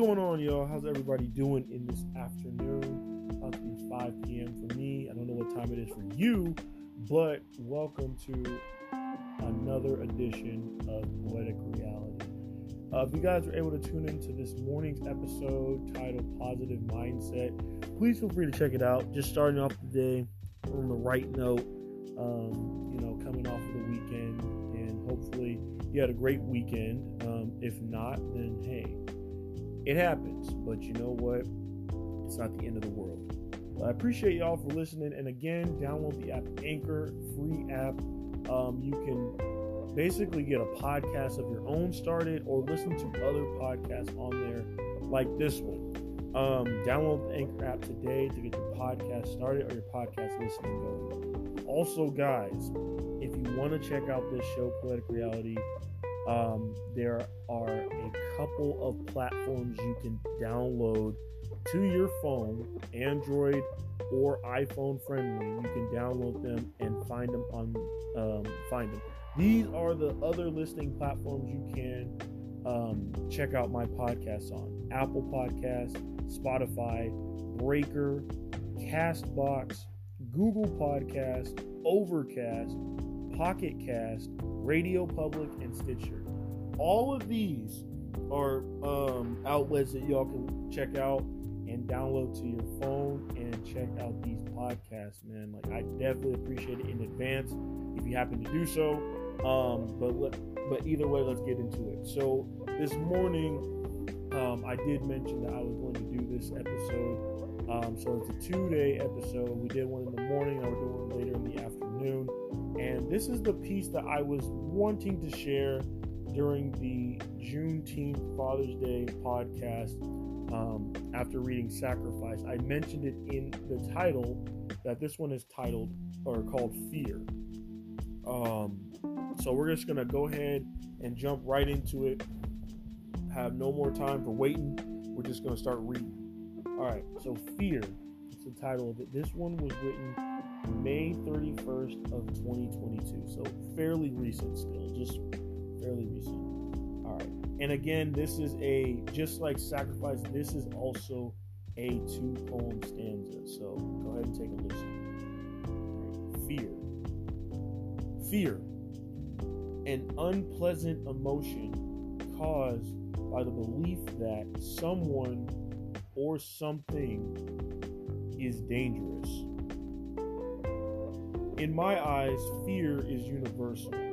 going on, y'all? How's everybody doing in this afternoon? About be 5 p.m. for me. I don't know what time it is for you, but welcome to another edition of Poetic Reality. Uh, if you guys were able to tune into this morning's episode titled Positive Mindset, please feel free to check it out. Just starting off the day on the right note, um, you know, coming off of the weekend, and hopefully you had a great weekend. Um, if not, then hey, it happens. But you know what? It's not the end of the world. But I appreciate y'all for listening. And again, download the app Anchor, free app. Um, you can basically get a podcast of your own started or listen to other podcasts on there like this one. Um, download the Anchor app today to get your podcast started or your podcast listening going. Also, guys, if you want to check out this show, Poetic Reality, um, there are a couple of platforms you can download to your phone, Android or iPhone friendly. You can download them and find them on um, find them. These are the other listening platforms you can um, check out my podcast on: Apple Podcast, Spotify, Breaker, Castbox, Google Podcast, Overcast, Pocket Cast, Radio Public, and Stitcher. All of these are um, outlets that y'all can check out and download to your phone and check out these podcasts, man. Like I definitely appreciate it in advance if you happen to do so. Um, but let, but either way, let's get into it. So this morning, um, I did mention that I was going to do this episode. Um, so it's a two-day episode. We did one in the morning, I we're doing one later in the afternoon. And this is the piece that I was wanting to share during the Juneteenth Father's Day podcast um, after reading Sacrifice. I mentioned it in the title that this one is titled or called Fear. Um, so we're just going to go ahead and jump right into it. Have no more time for waiting. We're just going to start reading. All right, so Fear. It's the title of it. This one was written May 31st of 2022. So fairly recent still, just fairly recent. All right. And again, this is a just like sacrifice, this is also a two poem stanza. So go ahead and take a listen. Fear. Fear. An unpleasant emotion caused by the belief that someone or something is dangerous. In my eyes, fear is universal.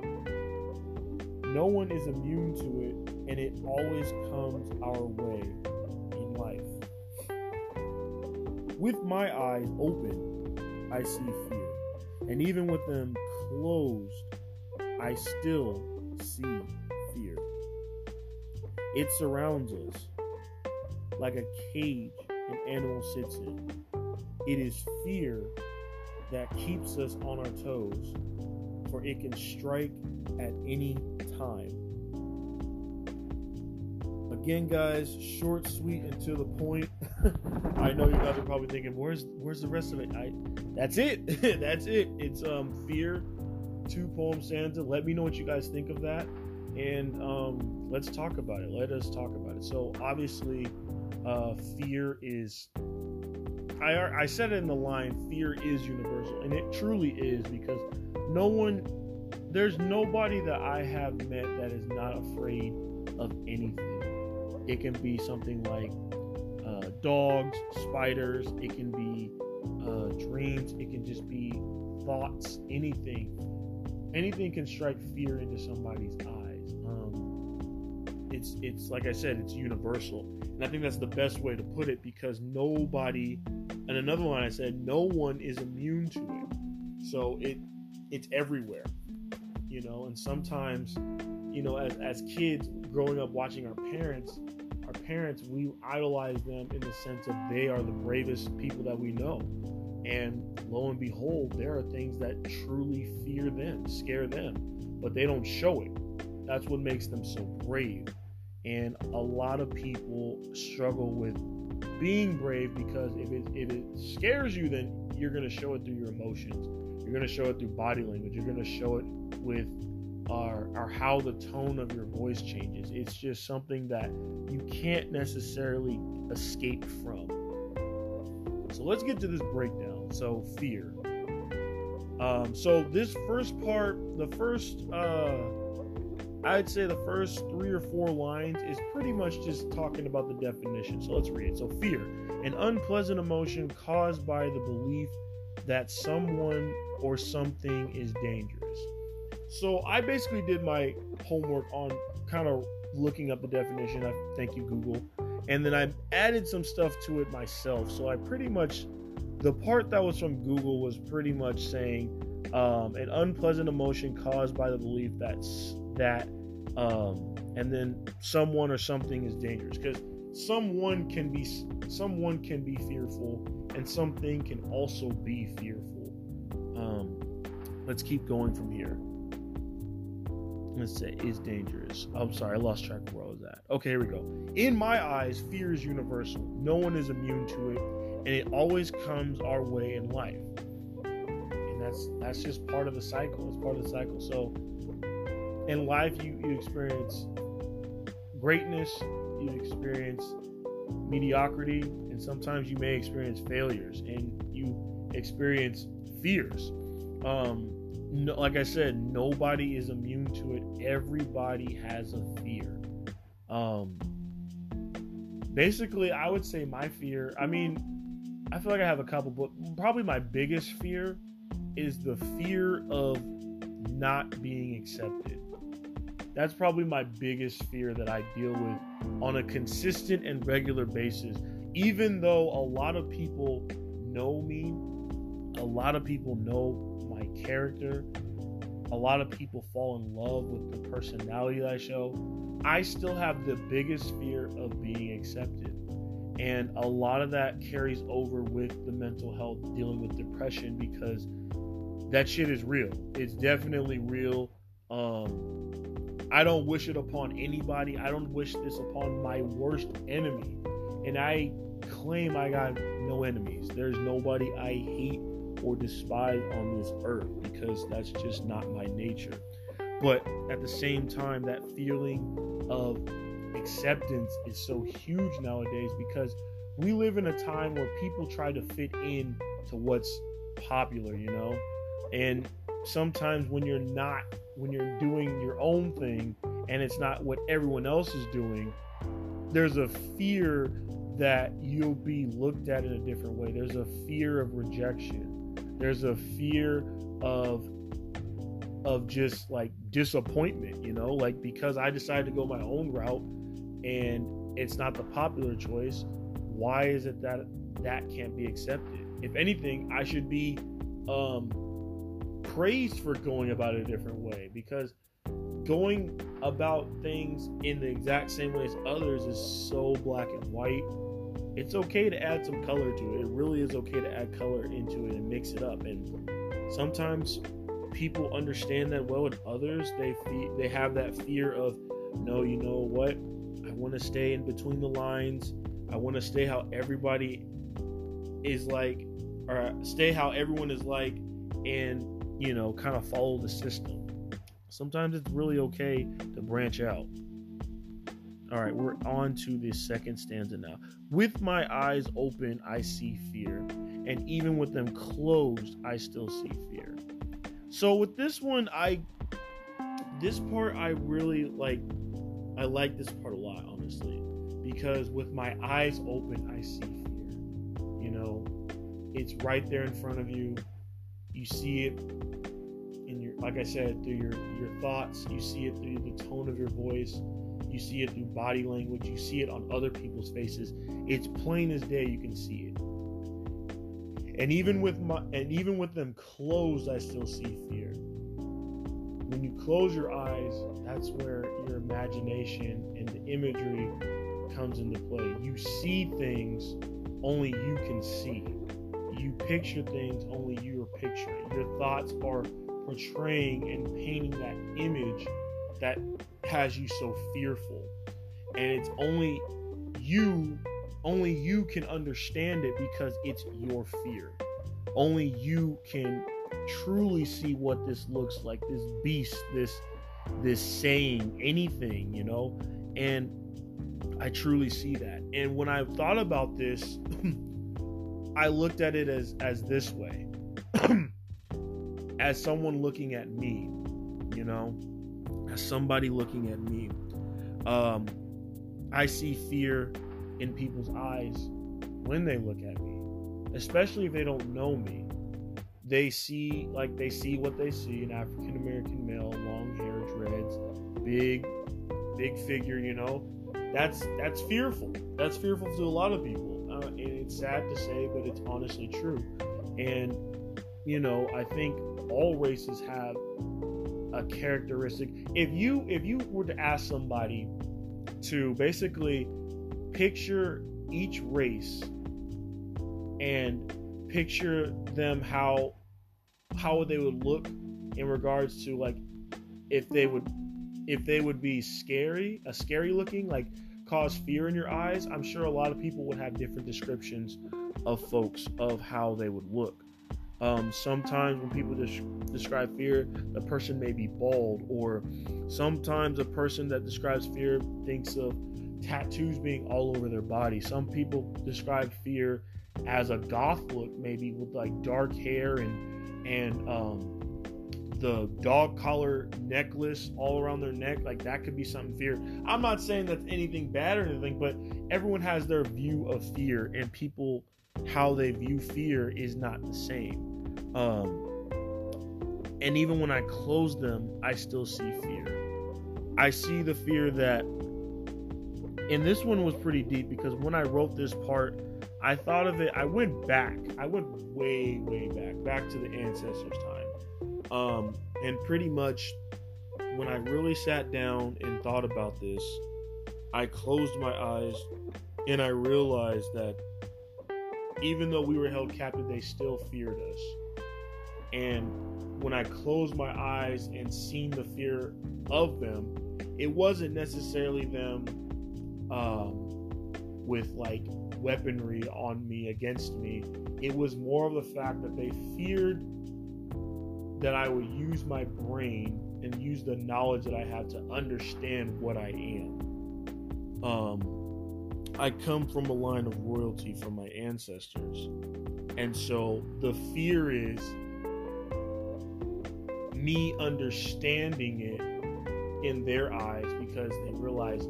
No one is immune to it, and it always comes our way in life. With my eyes open, I see fear. And even with them closed, I still see fear. It surrounds us like a cage an animal sits in. It is fear that keeps us on our toes, for it can strike at any time. Again, guys, short, sweet, and to the point. I know you guys are probably thinking, "Where's where's the rest of it?" I, that's it. that's it. It's um fear, two poem stanza. Let me know what you guys think of that, and um, let's talk about it. Let us talk about it. So obviously, uh, fear is I, I said it in the line fear is universal and it truly is because no one there's nobody that i have met that is not afraid of anything. It can be something like uh, dogs spiders it can be uh, dreams it can just be thoughts anything. Anything can strike fear into somebody's eyes. Um, it's it's like i said it's universal. And i think that's the best way to put it because nobody and another one I said, no one is immune to it. So it it's everywhere. You know, and sometimes, you know, as as kids growing up watching our parents, our parents, we idolize them in the sense of they are the bravest people that we know. And lo and behold, there are things that truly fear them, scare them, but they don't show it. That's what makes them so brave. And a lot of people struggle with being brave because if it if it scares you, then you're gonna show it through your emotions. You're gonna show it through body language. You're gonna show it with are, are how the tone of your voice changes. It's just something that you can't necessarily escape from. So let's get to this breakdown. So, fear. Um, so, this first part, the first, uh, I'd say the first three or four lines is pretty much just talking about the definition. So, let's read it. So, fear, an unpleasant emotion caused by the belief that someone or something is dangerous. So I basically did my homework on kind of looking up the definition. I thank you Google, and then I added some stuff to it myself. So I pretty much the part that was from Google was pretty much saying um, an unpleasant emotion caused by the belief that that um, and then someone or something is dangerous because someone can be someone can be fearful and something can also be fearful. Um, let's keep going from here let's say is dangerous. I'm sorry, I lost track of where I was at. Okay, here we go. In my eyes, fear is universal. No one is immune to it, and it always comes our way in life. And that's that's just part of the cycle. It's part of the cycle. So in life you, you experience greatness, you experience mediocrity, and sometimes you may experience failures and you experience fears. Um, no, like I said, nobody is immune to it. Everybody has a fear. Um, basically, I would say my fear. I mean, I feel like I have a couple, but probably my biggest fear is the fear of not being accepted. That's probably my biggest fear that I deal with on a consistent and regular basis. Even though a lot of people know me, a lot of people know my character. A lot of people fall in love with the personality that I show. I still have the biggest fear of being accepted. And a lot of that carries over with the mental health, dealing with depression, because that shit is real. It's definitely real. Um, I don't wish it upon anybody. I don't wish this upon my worst enemy. And I claim I got no enemies. There's nobody I hate or despise on this earth because that's just not my nature. But at the same time, that feeling of acceptance is so huge nowadays because we live in a time where people try to fit in to what's popular, you know? And sometimes when you're not, when you're doing your own thing and it's not what everyone else is doing, there's a fear that you'll be looked at in a different way. There's a fear of rejection there's a fear of of just like disappointment, you know, like because I decided to go my own route and it's not the popular choice, why is it that that can't be accepted? If anything, I should be um praised for going about it a different way because going about things in the exact same way as others is so black and white it's okay to add some color to it. It really is okay to add color into it and mix it up. And sometimes people understand that well, and others they fe- they have that fear of, no, you know what? I want to stay in between the lines. I want to stay how everybody is like, or stay how everyone is like, and you know, kind of follow the system. Sometimes it's really okay to branch out. All right, we're on to the second stanza now. With my eyes open, I see fear, and even with them closed, I still see fear. So with this one, I this part I really like I like this part a lot, honestly, because with my eyes open, I see fear. You know, it's right there in front of you. You see it in your like I said, through your your thoughts, you see it through the tone of your voice you see it through body language, you see it on other people's faces. It's plain as day you can see it. And even with my and even with them closed, I still see fear. When you close your eyes, that's where your imagination and the imagery comes into play. You see things only you can see. You picture things only you are picturing. Your thoughts are portraying and painting that image that has you so fearful. And it's only you, only you can understand it because it's your fear. Only you can truly see what this looks like this beast, this this saying anything, you know? And I truly see that. And when I thought about this, I looked at it as as this way. as someone looking at me, you know, as somebody looking at me. Um I see fear in people's eyes when they look at me, especially if they don't know me. They see like they see what they see an African American male, long hair, dreads, big, big figure. You know, that's that's fearful. That's fearful to a lot of people, uh, and it's sad to say, but it's honestly true. And you know, I think all races have a characteristic. If you if you were to ask somebody to basically picture each race and picture them how how they would look in regards to like if they would if they would be scary a scary looking like cause fear in your eyes i'm sure a lot of people would have different descriptions of folks of how they would look um, sometimes when people des- describe fear the person may be bald or sometimes a person that describes fear thinks of tattoos being all over their body. Some people describe fear as a goth look, maybe with like dark hair and and um, the dog collar necklace all around their neck. Like that could be something fear. I'm not saying that's anything bad or anything, but everyone has their view of fear, and people how they view fear is not the same. Um, and even when I close them, I still see fear. I see the fear that and this one was pretty deep because when I wrote this part, I thought of it. I went back. I went way, way back, back to the ancestors'. Um, and pretty much when I really sat down and thought about this, I closed my eyes and I realized that even though we were held captive, they still feared us. And when I closed my eyes and seen the fear of them, it wasn't necessarily them um, with like weaponry on me against me. It was more of the fact that they feared that I would use my brain and use the knowledge that I have to understand what I am. Um, I come from a line of royalty from my ancestors. And so the fear is me understanding it in their eyes because they realize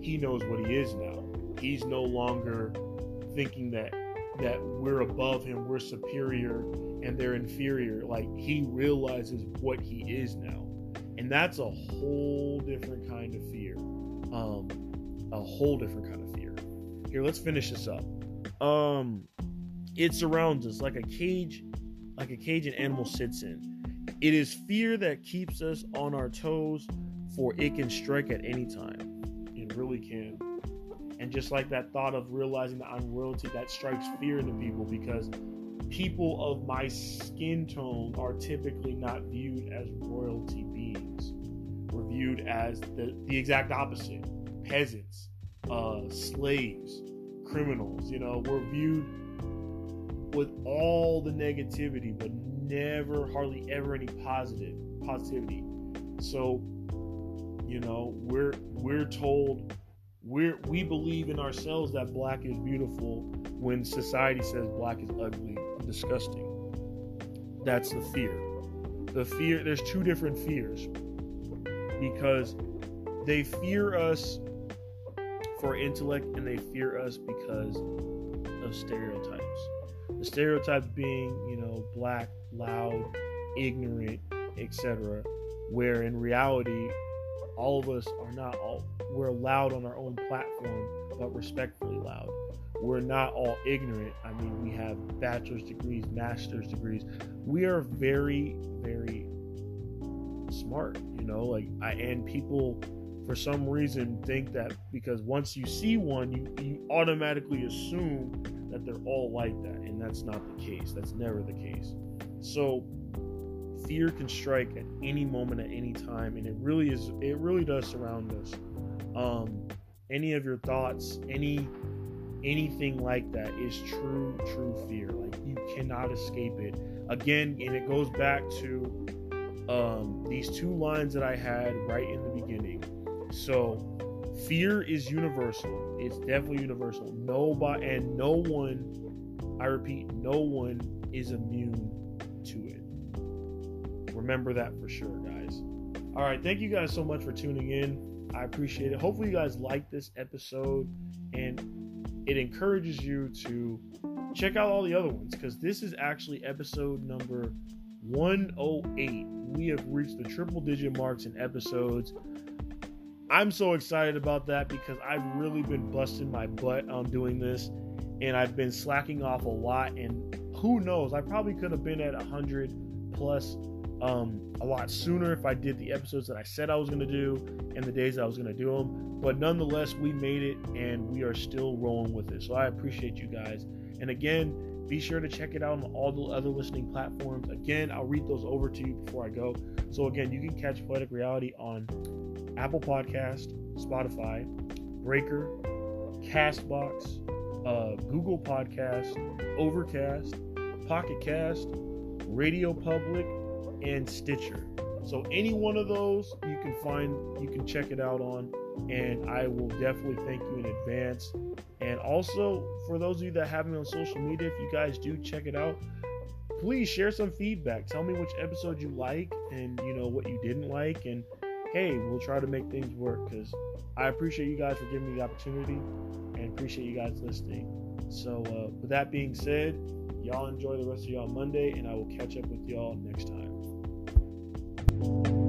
he knows what he is now. He's no longer thinking that that we're above him, we're superior, and they're inferior. Like he realizes what he is now, and that's a whole different kind of fear. Um, a whole different kind of fear. Here, let's finish this up. Um, it surrounds us like a cage, like a cage an animal sits in. It is fear that keeps us on our toes, for it can strike at any time It really can. And just like that thought of realizing I'm royalty, that strikes fear into people because people of my skin tone are typically not viewed as royalty beings. We're viewed as the, the exact opposite peasants, uh, slaves, criminals. You know, we're viewed with all the negativity, but never, hardly ever any positive positivity. So you know, we're we're told we're we believe in ourselves that black is beautiful when society says black is ugly disgusting. That's the fear. The fear there's two different fears because they fear us for intellect and they fear us because of stereotypes. The stereotypes being, you know, black, loud, ignorant, etc. Where in reality, all of us are not all we're loud on our own platform but respectfully loud we're not all ignorant. I mean we have bachelor's degrees master's degrees. We are very very smart you know like i and people for some reason think that because once you see one you, you automatically assume that they're all like that and that's not the case. That's never the case. So fear can strike at any moment at any time and it really is it really does surround us. Um any of your thoughts any anything like that is true true fear like you cannot escape it again and it goes back to um, these two lines that I had right in the beginning. So, fear is universal. It's definitely universal. Nobody and no one, I repeat, no one is immune to it. Remember that for sure, guys. All right, thank you guys so much for tuning in. I appreciate it. Hopefully, you guys like this episode and it encourages you to check out all the other ones because this is actually episode number 108. We have reached the triple digit marks in episodes. I'm so excited about that because I've really been busting my butt on doing this and I've been slacking off a lot. And who knows, I probably could have been at 100 plus um, a lot sooner if I did the episodes that I said I was going to do and the days I was going to do them. But nonetheless, we made it and we are still rolling with it. So I appreciate you guys. And again, be sure to check it out on all the other listening platforms. Again, I'll read those over to you before I go. So again, you can catch Poetic Reality on Apple Podcast, Spotify, Breaker, Castbox, uh, Google Podcast, Overcast, Pocket Cast, Radio Public, and Stitcher. So any one of those you can find, you can check it out on, and I will definitely thank you in advance. And also for those of you that have me on social media, if you guys do check it out, please share some feedback. Tell me which episode you like and you know what you didn't like, and hey, we'll try to make things work because I appreciate you guys for giving me the opportunity and appreciate you guys listening. So uh, with that being said, y'all enjoy the rest of y'all Monday, and I will catch up with y'all next time you